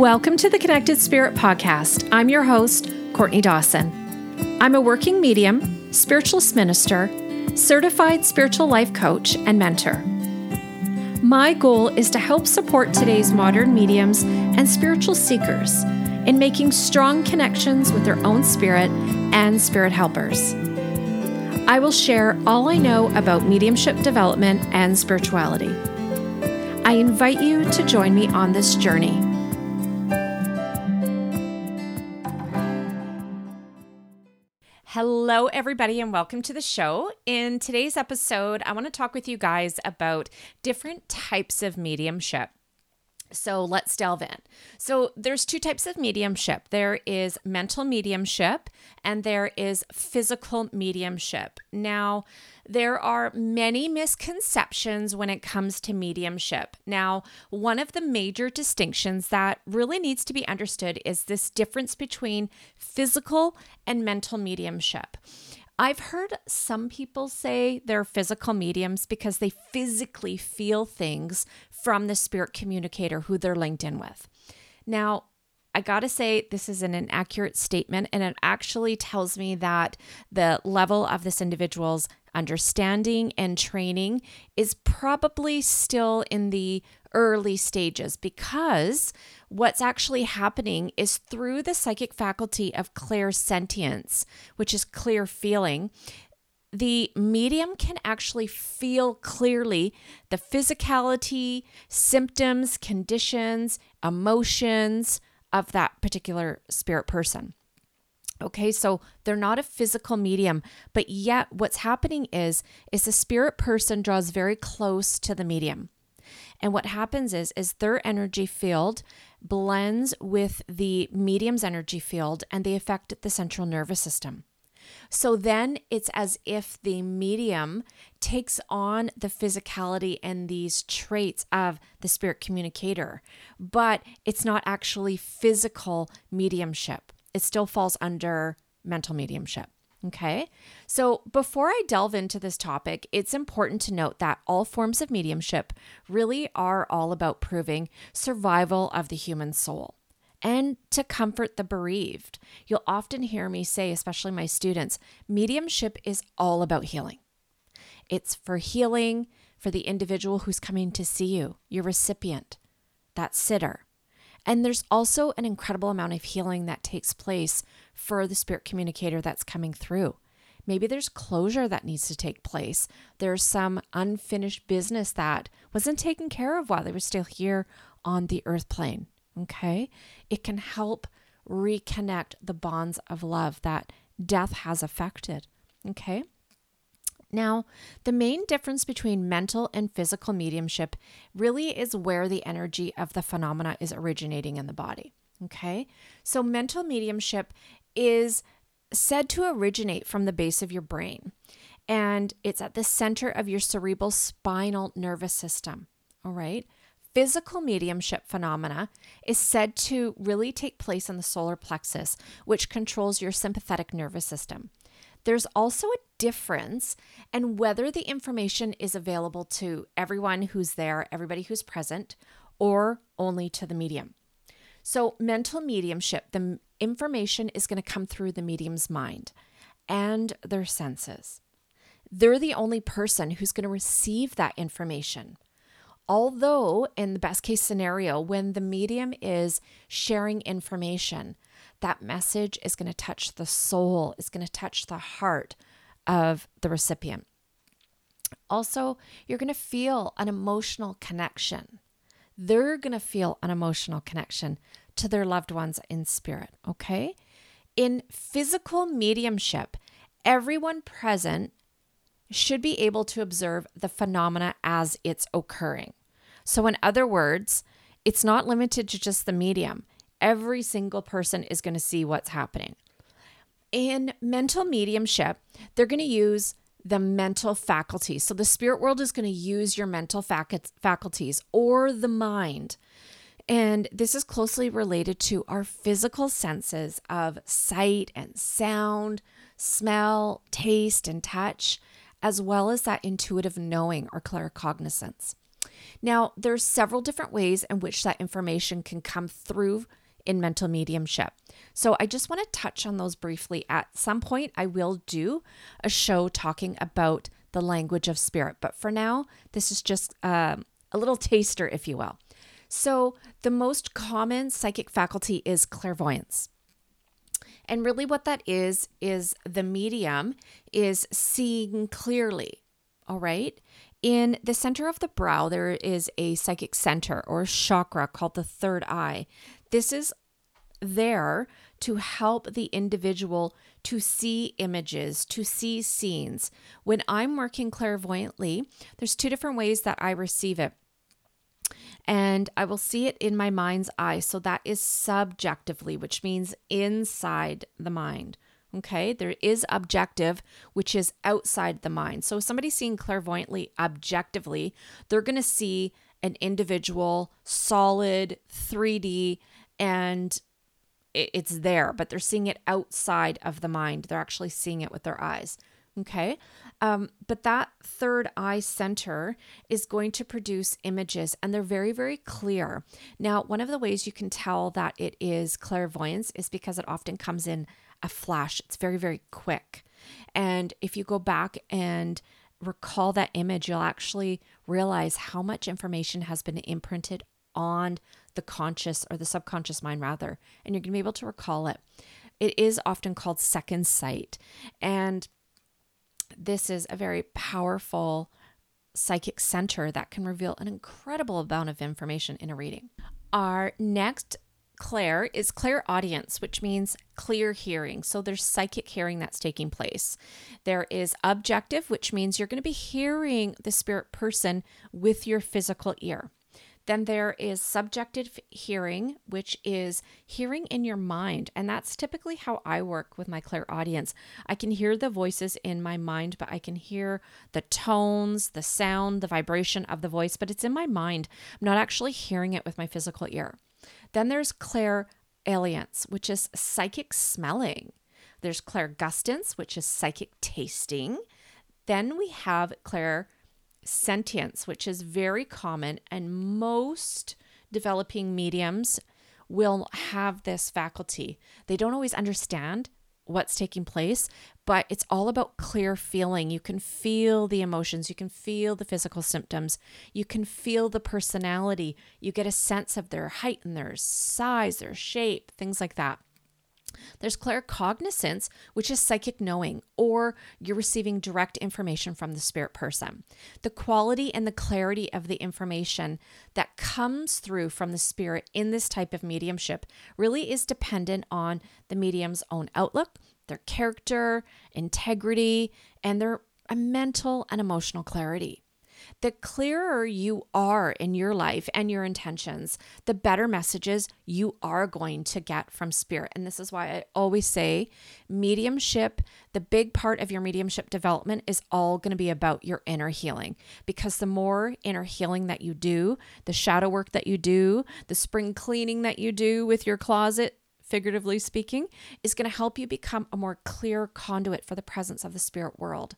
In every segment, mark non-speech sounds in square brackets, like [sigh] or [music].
Welcome to the Connected Spirit Podcast. I'm your host, Courtney Dawson. I'm a working medium, spiritualist minister, certified spiritual life coach, and mentor. My goal is to help support today's modern mediums and spiritual seekers in making strong connections with their own spirit and spirit helpers. I will share all I know about mediumship development and spirituality. I invite you to join me on this journey. Hello, everybody, and welcome to the show. In today's episode, I want to talk with you guys about different types of mediumship. So let's delve in. So there's two types of mediumship. There is mental mediumship and there is physical mediumship. Now, there are many misconceptions when it comes to mediumship. Now, one of the major distinctions that really needs to be understood is this difference between physical and mental mediumship. I've heard some people say they're physical mediums because they physically feel things from the spirit communicator who they're linked in with. Now, I got to say, this is an inaccurate statement, and it actually tells me that the level of this individual's understanding and training is probably still in the early stages because what's actually happening is through the psychic faculty of clairsentience, which is clear feeling, the medium can actually feel clearly the physicality, symptoms, conditions, emotions of that particular spirit person. Okay, so they're not a physical medium, but yet what's happening is is the spirit person draws very close to the medium. And what happens is is their energy field blends with the medium's energy field and they affect the central nervous system. So then it's as if the medium takes on the physicality and these traits of the spirit communicator, but it's not actually physical mediumship. It still falls under mental mediumship. Okay. So before I delve into this topic, it's important to note that all forms of mediumship really are all about proving survival of the human soul and to comfort the bereaved. You'll often hear me say, especially my students, mediumship is all about healing. It's for healing for the individual who's coming to see you, your recipient, that sitter. And there's also an incredible amount of healing that takes place for the spirit communicator that's coming through. Maybe there's closure that needs to take place. There's some unfinished business that wasn't taken care of while they were still here on the earth plane. Okay. It can help reconnect the bonds of love that death has affected. Okay. Now, the main difference between mental and physical mediumship really is where the energy of the phenomena is originating in the body. Okay. So, mental mediumship is said to originate from the base of your brain, and it's at the center of your cerebral spinal nervous system. All right physical mediumship phenomena is said to really take place in the solar plexus, which controls your sympathetic nervous system. There's also a difference and whether the information is available to everyone who's there, everybody who's present, or only to the medium. So, mental mediumship, the information is going to come through the medium's mind and their senses. They're the only person who's going to receive that information. Although, in the best case scenario, when the medium is sharing information, that message is going to touch the soul, is going to touch the heart of the recipient. Also, you're going to feel an emotional connection. They're going to feel an emotional connection to their loved ones in spirit, okay? In physical mediumship, everyone present should be able to observe the phenomena as it's occurring. So, in other words, it's not limited to just the medium. Every single person is going to see what's happening. In mental mediumship, they're going to use the mental faculties. So, the spirit world is going to use your mental fac- faculties or the mind. And this is closely related to our physical senses of sight and sound, smell, taste, and touch, as well as that intuitive knowing or claircognizance. Now, there's several different ways in which that information can come through in mental mediumship. So I just want to touch on those briefly. At some point, I will do a show talking about the language of spirit, but for now, this is just um, a little taster, if you will. So, the most common psychic faculty is clairvoyance. And really, what that is, is the medium is seeing clearly. All right. In the center of the brow, there is a psychic center or chakra called the third eye. This is there to help the individual to see images, to see scenes. When I'm working clairvoyantly, there's two different ways that I receive it. And I will see it in my mind's eye. So that is subjectively, which means inside the mind. Okay, there is objective, which is outside the mind. So, if somebody's seeing clairvoyantly objectively, they're going to see an individual, solid, 3D, and it's there, but they're seeing it outside of the mind. They're actually seeing it with their eyes. Okay. Um, but that third eye center is going to produce images and they're very, very clear. Now, one of the ways you can tell that it is clairvoyance is because it often comes in a flash. It's very, very quick. And if you go back and recall that image, you'll actually realize how much information has been imprinted on the conscious or the subconscious mind, rather, and you're going to be able to recall it. It is often called second sight. And this is a very powerful psychic center that can reveal an incredible amount of information in a reading. Our next clair is clairaudience, which means clear hearing. So there's psychic hearing that's taking place. There is objective, which means you're going to be hearing the spirit person with your physical ear. Then there is subjective hearing, which is hearing in your mind. And that's typically how I work with my clairaudience. I can hear the voices in my mind, but I can hear the tones, the sound, the vibration of the voice, but it's in my mind. I'm not actually hearing it with my physical ear. Then there's clairalience, which is psychic smelling. There's clairgustance, which is psychic tasting. Then we have clair sentience, which is very common, and most developing mediums will have this faculty. They don't always understand what's taking place, but it's all about clear feeling. You can feel the emotions, you can feel the physical symptoms, you can feel the personality. You get a sense of their height and their size, their shape, things like that. There's claircognizance, which is psychic knowing, or you're receiving direct information from the spirit person. The quality and the clarity of the information that comes through from the spirit in this type of mediumship really is dependent on the medium's own outlook, their character, integrity, and their uh, mental and emotional clarity. The clearer you are in your life and your intentions, the better messages you are going to get from spirit. And this is why I always say mediumship, the big part of your mediumship development is all going to be about your inner healing. Because the more inner healing that you do, the shadow work that you do, the spring cleaning that you do with your closet, figuratively speaking, is going to help you become a more clear conduit for the presence of the spirit world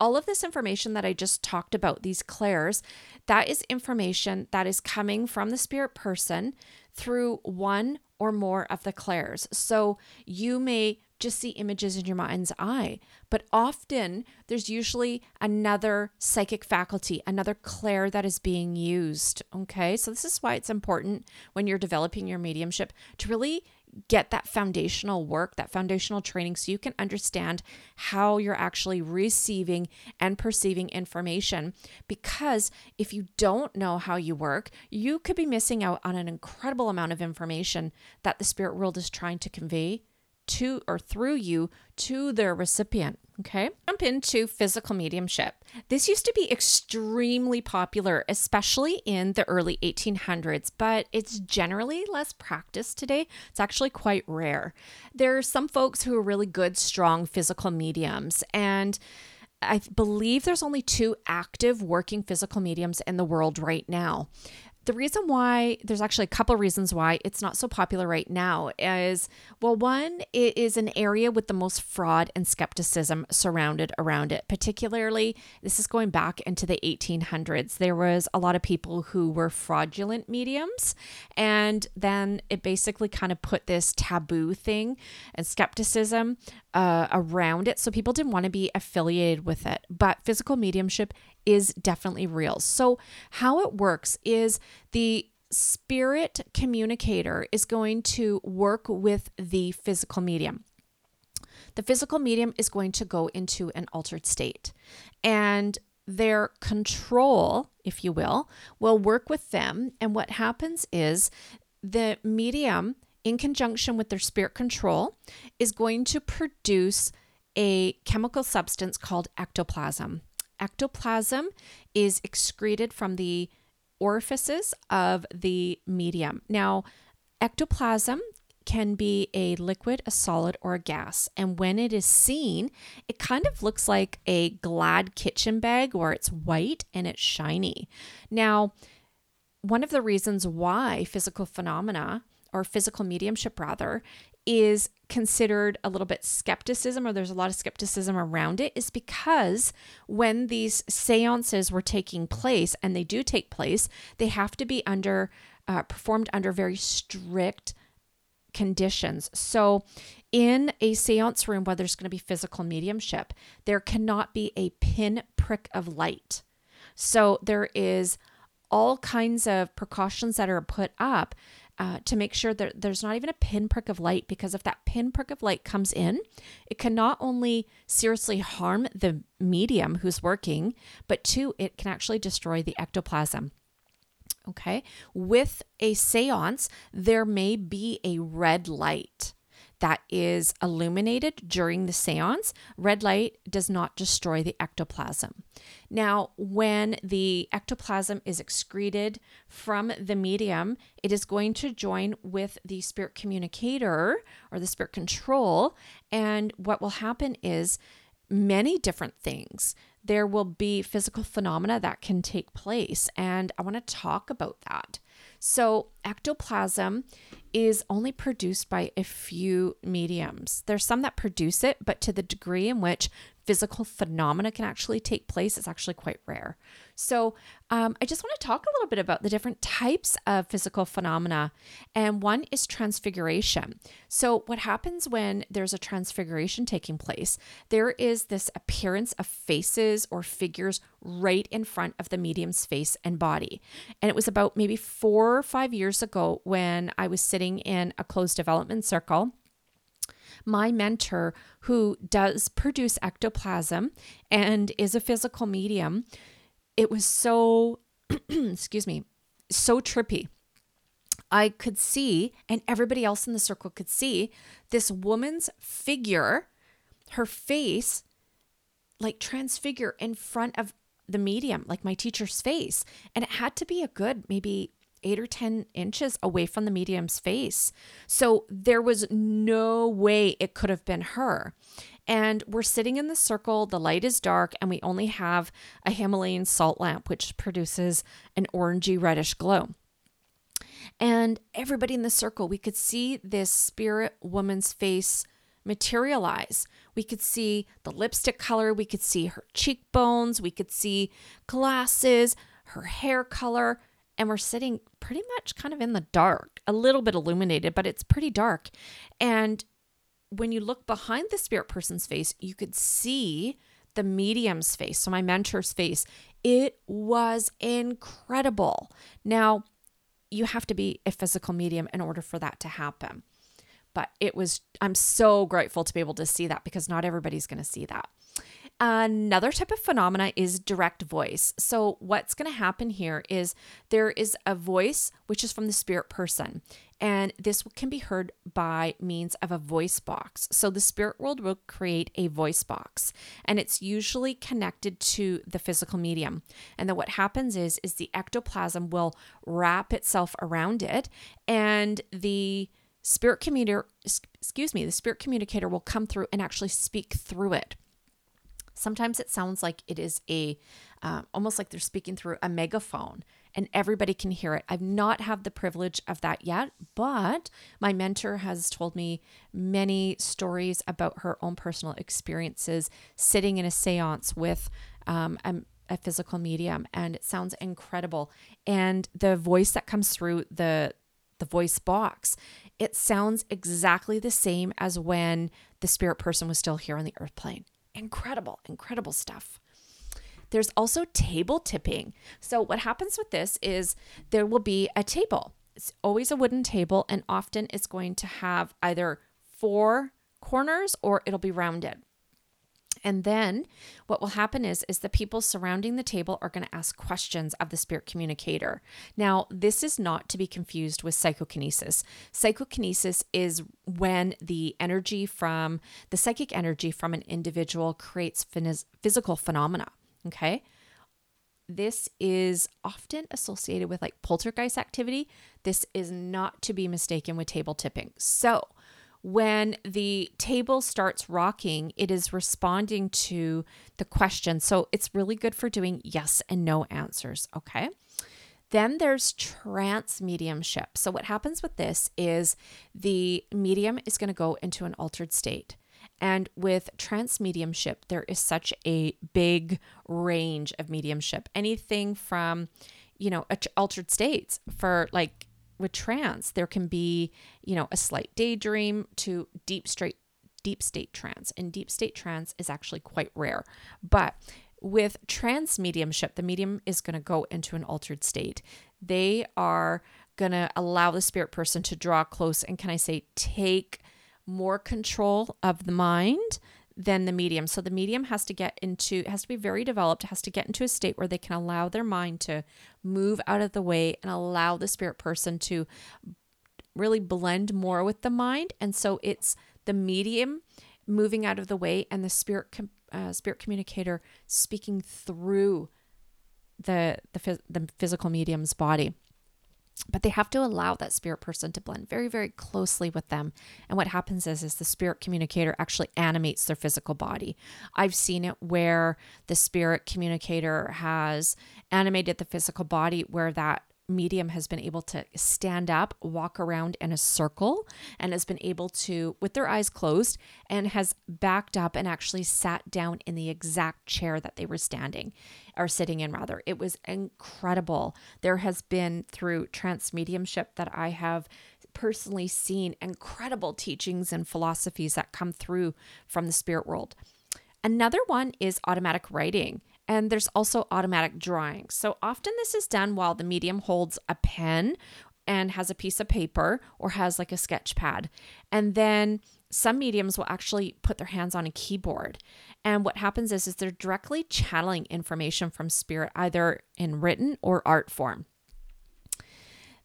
all of this information that I just talked about, these clairs, that is information that is coming from the spirit person through one or more of the clairs. So you may just see images in your mind's eye, but often there's usually another psychic faculty, another clair that is being used. Okay, so this is why it's important when you're developing your mediumship to really get that foundational work, that foundational training, so you can understand how you're actually receiving and perceiving information. Because if you don't know how you work, you could be missing out on an incredible amount of information that the spirit world is trying to convey to or through you to their recipient. Okay, jump into physical mediumship. This used to be extremely popular, especially in the early 1800s, but it's generally less practiced today. It's actually quite rare. There are some folks who are really good, strong physical mediums, and I believe there's only two active working physical mediums in the world right now. The reason why there's actually a couple reasons why it's not so popular right now is well one it is an area with the most fraud and skepticism surrounded around it. Particularly this is going back into the 1800s there was a lot of people who were fraudulent mediums and then it basically kind of put this taboo thing and skepticism uh, around it so people didn't want to be affiliated with it but physical mediumship is definitely real. So, how it works is the spirit communicator is going to work with the physical medium. The physical medium is going to go into an altered state, and their control, if you will, will work with them. And what happens is the medium, in conjunction with their spirit control, is going to produce a chemical substance called ectoplasm ectoplasm is excreted from the orifices of the medium. Now, ectoplasm can be a liquid, a solid, or a gas. And when it is seen, it kind of looks like a glad kitchen bag where it's white and it's shiny. Now, one of the reasons why physical phenomena or physical mediumship rather is considered a little bit skepticism or there's a lot of skepticism around it is because when these seances were taking place and they do take place they have to be under uh, performed under very strict conditions. So in a seance room where there's going to be physical mediumship there cannot be a pin prick of light. So there is all kinds of precautions that are put up uh, to make sure that there's not even a pinprick of light because if that pinprick of light comes in, it can not only seriously harm the medium who's working, but two, it can actually destroy the ectoplasm. Okay, with a seance, there may be a red light that is illuminated during the seance, red light does not destroy the ectoplasm. Now, when the ectoplasm is excreted from the medium, it is going to join with the spirit communicator or the spirit control. And what will happen is many different things. There will be physical phenomena that can take place. And I want to talk about that. So, ectoplasm is only produced by a few mediums. There's some that produce it, but to the degree in which physical phenomena can actually take place is actually quite rare. So, um, I just want to talk a little bit about the different types of physical phenomena. And one is transfiguration. So, what happens when there's a transfiguration taking place? There is this appearance of faces or figures right in front of the medium's face and body. And it was about maybe four or five years ago when I was sitting in a closed development circle my mentor, who does produce ectoplasm and is a physical medium, it was so, [clears throat] excuse me, so trippy. I could see, and everybody else in the circle could see, this woman's figure, her face, like transfigure in front of the medium, like my teacher's face. And it had to be a good, maybe eight or 10 inches away from the medium's face. So there was no way it could have been her. And we're sitting in the circle, the light is dark, and we only have a Himalayan salt lamp, which produces an orangey reddish glow. And everybody in the circle, we could see this spirit woman's face materialize. We could see the lipstick color, we could see her cheekbones, we could see glasses, her hair color, and we're sitting pretty much kind of in the dark, a little bit illuminated, but it's pretty dark. And when you look behind the spirit person's face, you could see the medium's face, so my mentor's face. It was incredible. Now, you have to be a physical medium in order for that to happen. But it was, I'm so grateful to be able to see that because not everybody's going to see that. Another type of phenomena is direct voice. So, what's going to happen here is there is a voice which is from the spirit person, and this can be heard by means of a voice box. So, the spirit world will create a voice box, and it's usually connected to the physical medium. And then what happens is is the ectoplasm will wrap itself around it, and the spirit communicator excuse me the spirit communicator will come through and actually speak through it Sometimes it sounds like it is a uh, almost like they're speaking through a megaphone and everybody can hear it. I've not had the privilege of that yet, but my mentor has told me many stories about her own personal experiences sitting in a seance with um, a, a physical medium, and it sounds incredible. And the voice that comes through the the voice box, it sounds exactly the same as when the spirit person was still here on the earth plane. Incredible, incredible stuff. There's also table tipping. So, what happens with this is there will be a table. It's always a wooden table, and often it's going to have either four corners or it'll be rounded. And then what will happen is is the people surrounding the table are going to ask questions of the spirit communicator. Now, this is not to be confused with psychokinesis. Psychokinesis is when the energy from the psychic energy from an individual creates physical phenomena. Okay. This is often associated with like poltergeist activity. This is not to be mistaken with table tipping. So, when the table starts rocking, it is responding to the question. So, it's really good for doing yes and no answers. Okay. Then there's trance mediumship. So, what happens with this is the medium is going to go into an altered state. And with trance mediumship, there is such a big range of mediumship. Anything from, you know, altered states for like with trance, there can be, you know, a slight daydream to deep straight deep state trance. And deep state trance is actually quite rare. But with trance mediumship, the medium is going to go into an altered state. They are going to allow the spirit person to draw close and can I say take more control of the mind than the medium. So the medium has to get into has to be very developed, has to get into a state where they can allow their mind to move out of the way and allow the spirit person to really blend more with the mind. And so it's the medium moving out of the way and the spirit uh, spirit communicator speaking through the the, the physical medium's body but they have to allow that spirit person to blend very very closely with them. And what happens is is the spirit communicator actually animates their physical body. I've seen it where the spirit communicator has animated the physical body where that medium has been able to stand up, walk around in a circle, and has been able to, with their eyes closed, and has backed up and actually sat down in the exact chair that they were standing or sitting in, rather. It was incredible. There has been through trance mediumship that I have personally seen incredible teachings and philosophies that come through from the spirit world. Another one is automatic writing. And there's also automatic drawing. So often this is done while the medium holds a pen and has a piece of paper or has like a sketch pad. And then some mediums will actually put their hands on a keyboard. And what happens is, is they're directly channeling information from spirit, either in written or art form.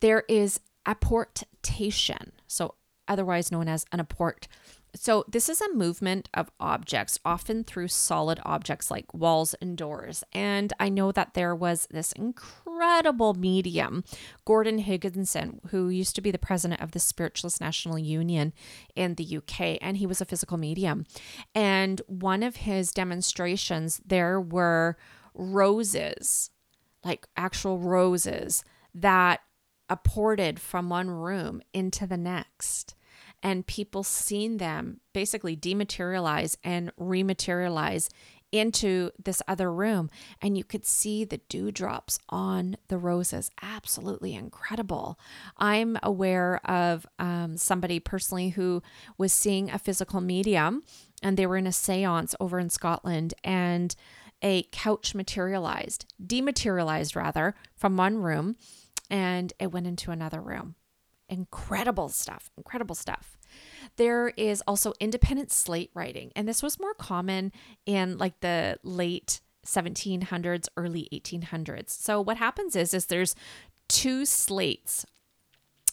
There is apportation, so otherwise known as an apport. So, this is a movement of objects, often through solid objects like walls and doors. And I know that there was this incredible medium, Gordon Higginson, who used to be the president of the Spiritualist National Union in the UK, and he was a physical medium. And one of his demonstrations, there were roses, like actual roses, that apported from one room into the next and people seen them basically dematerialize and rematerialize into this other room. And you could see the dewdrops on the roses. Absolutely incredible. I'm aware of um, somebody personally who was seeing a physical medium and they were in a seance over in scotland and a couch materialized dematerialized rather from one room and it went into another room. Incredible stuff, incredible stuff. There is also independent slate writing, and this was more common in like the late 1700s, early 1800s. So what happens is is there's two slates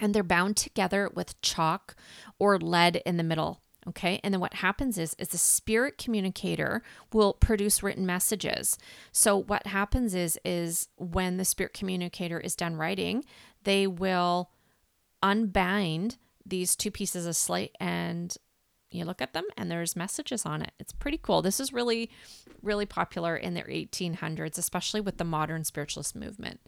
and they're bound together with chalk or lead in the middle. Okay. And then what happens is is the spirit communicator will produce written messages. So what happens is is when the spirit communicator is done writing, they will unbind these two pieces of slate and you look at them and there's messages on it. It's pretty cool. This is really, really popular in the 1800s, especially with the modern spiritualist movement.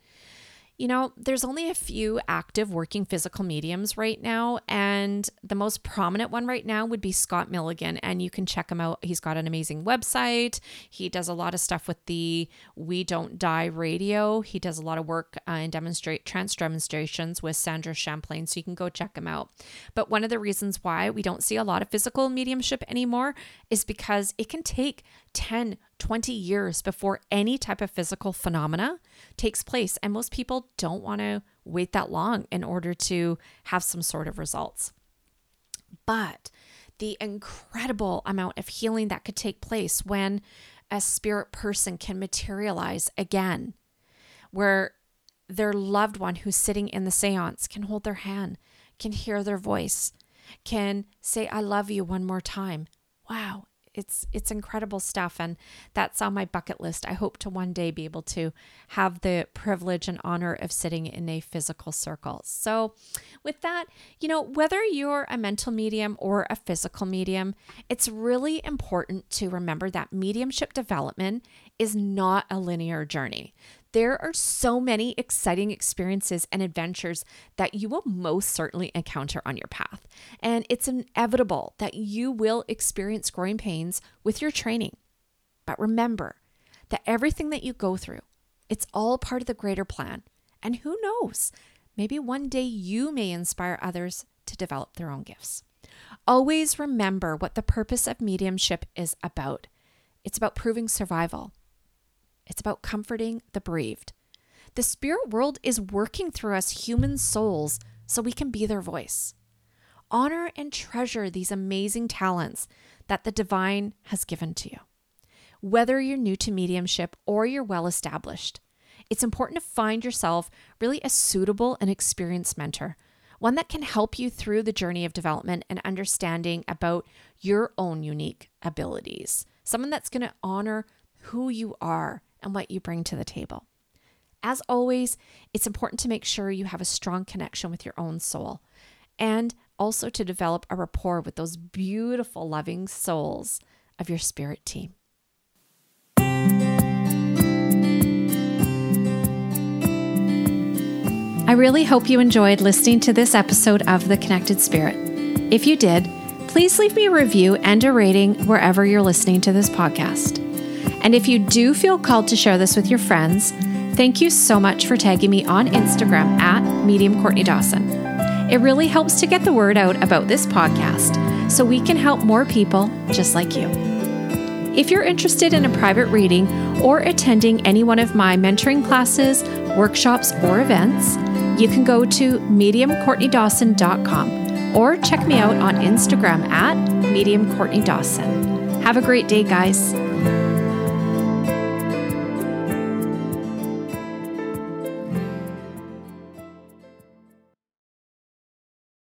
You know, there's only a few active working physical mediums right now, and the most prominent one right now would be Scott Milligan, and you can check him out. He's got an amazing website. He does a lot of stuff with the We Don't Die radio. He does a lot of work uh, in demonstrate trance demonstrations with Sandra Champlain, so you can go check him out. But one of the reasons why we don't see a lot of physical mediumship anymore is because it can take 10, 20 years before any type of physical phenomena takes place. And most people don't want to wait that long in order to have some sort of results. But the incredible amount of healing that could take place when a spirit person can materialize again, where their loved one who's sitting in the seance can hold their hand, can hear their voice, can say, I love you one more time. Wow, it's it's incredible stuff and that's on my bucket list. I hope to one day be able to have the privilege and honor of sitting in a physical circle. So, with that, you know, whether you're a mental medium or a physical medium, it's really important to remember that mediumship development is not a linear journey. There are so many exciting experiences and adventures that you will most certainly encounter on your path. And it's inevitable that you will experience growing pains with your training. But remember that everything that you go through, it's all part of the greater plan. And who knows, maybe one day you may inspire others to develop their own gifts. Always remember what the purpose of mediumship is about. It's about proving survival. It's about comforting the bereaved. The spirit world is working through us human souls so we can be their voice. Honor and treasure these amazing talents that the divine has given to you. Whether you're new to mediumship or you're well established, it's important to find yourself really a suitable and experienced mentor, one that can help you through the journey of development and understanding about your own unique abilities. Someone that's going to honor who you are and what you bring to the table. As always, it's important to make sure you have a strong connection with your own soul and also to develop a rapport with those beautiful, loving souls of your spirit team. I really hope you enjoyed listening to this episode of The Connected Spirit. If you did, please leave me a review and a rating wherever you're listening to this podcast. And if you do feel called to share this with your friends, thank you so much for tagging me on Instagram at Medium Courtney Dawson. It really helps to get the word out about this podcast so we can help more people just like you. If you're interested in a private reading or attending any one of my mentoring classes, workshops, or events, you can go to mediumcourtneydawson.com or check me out on Instagram at mediumcourtneydawson. Have a great day, guys.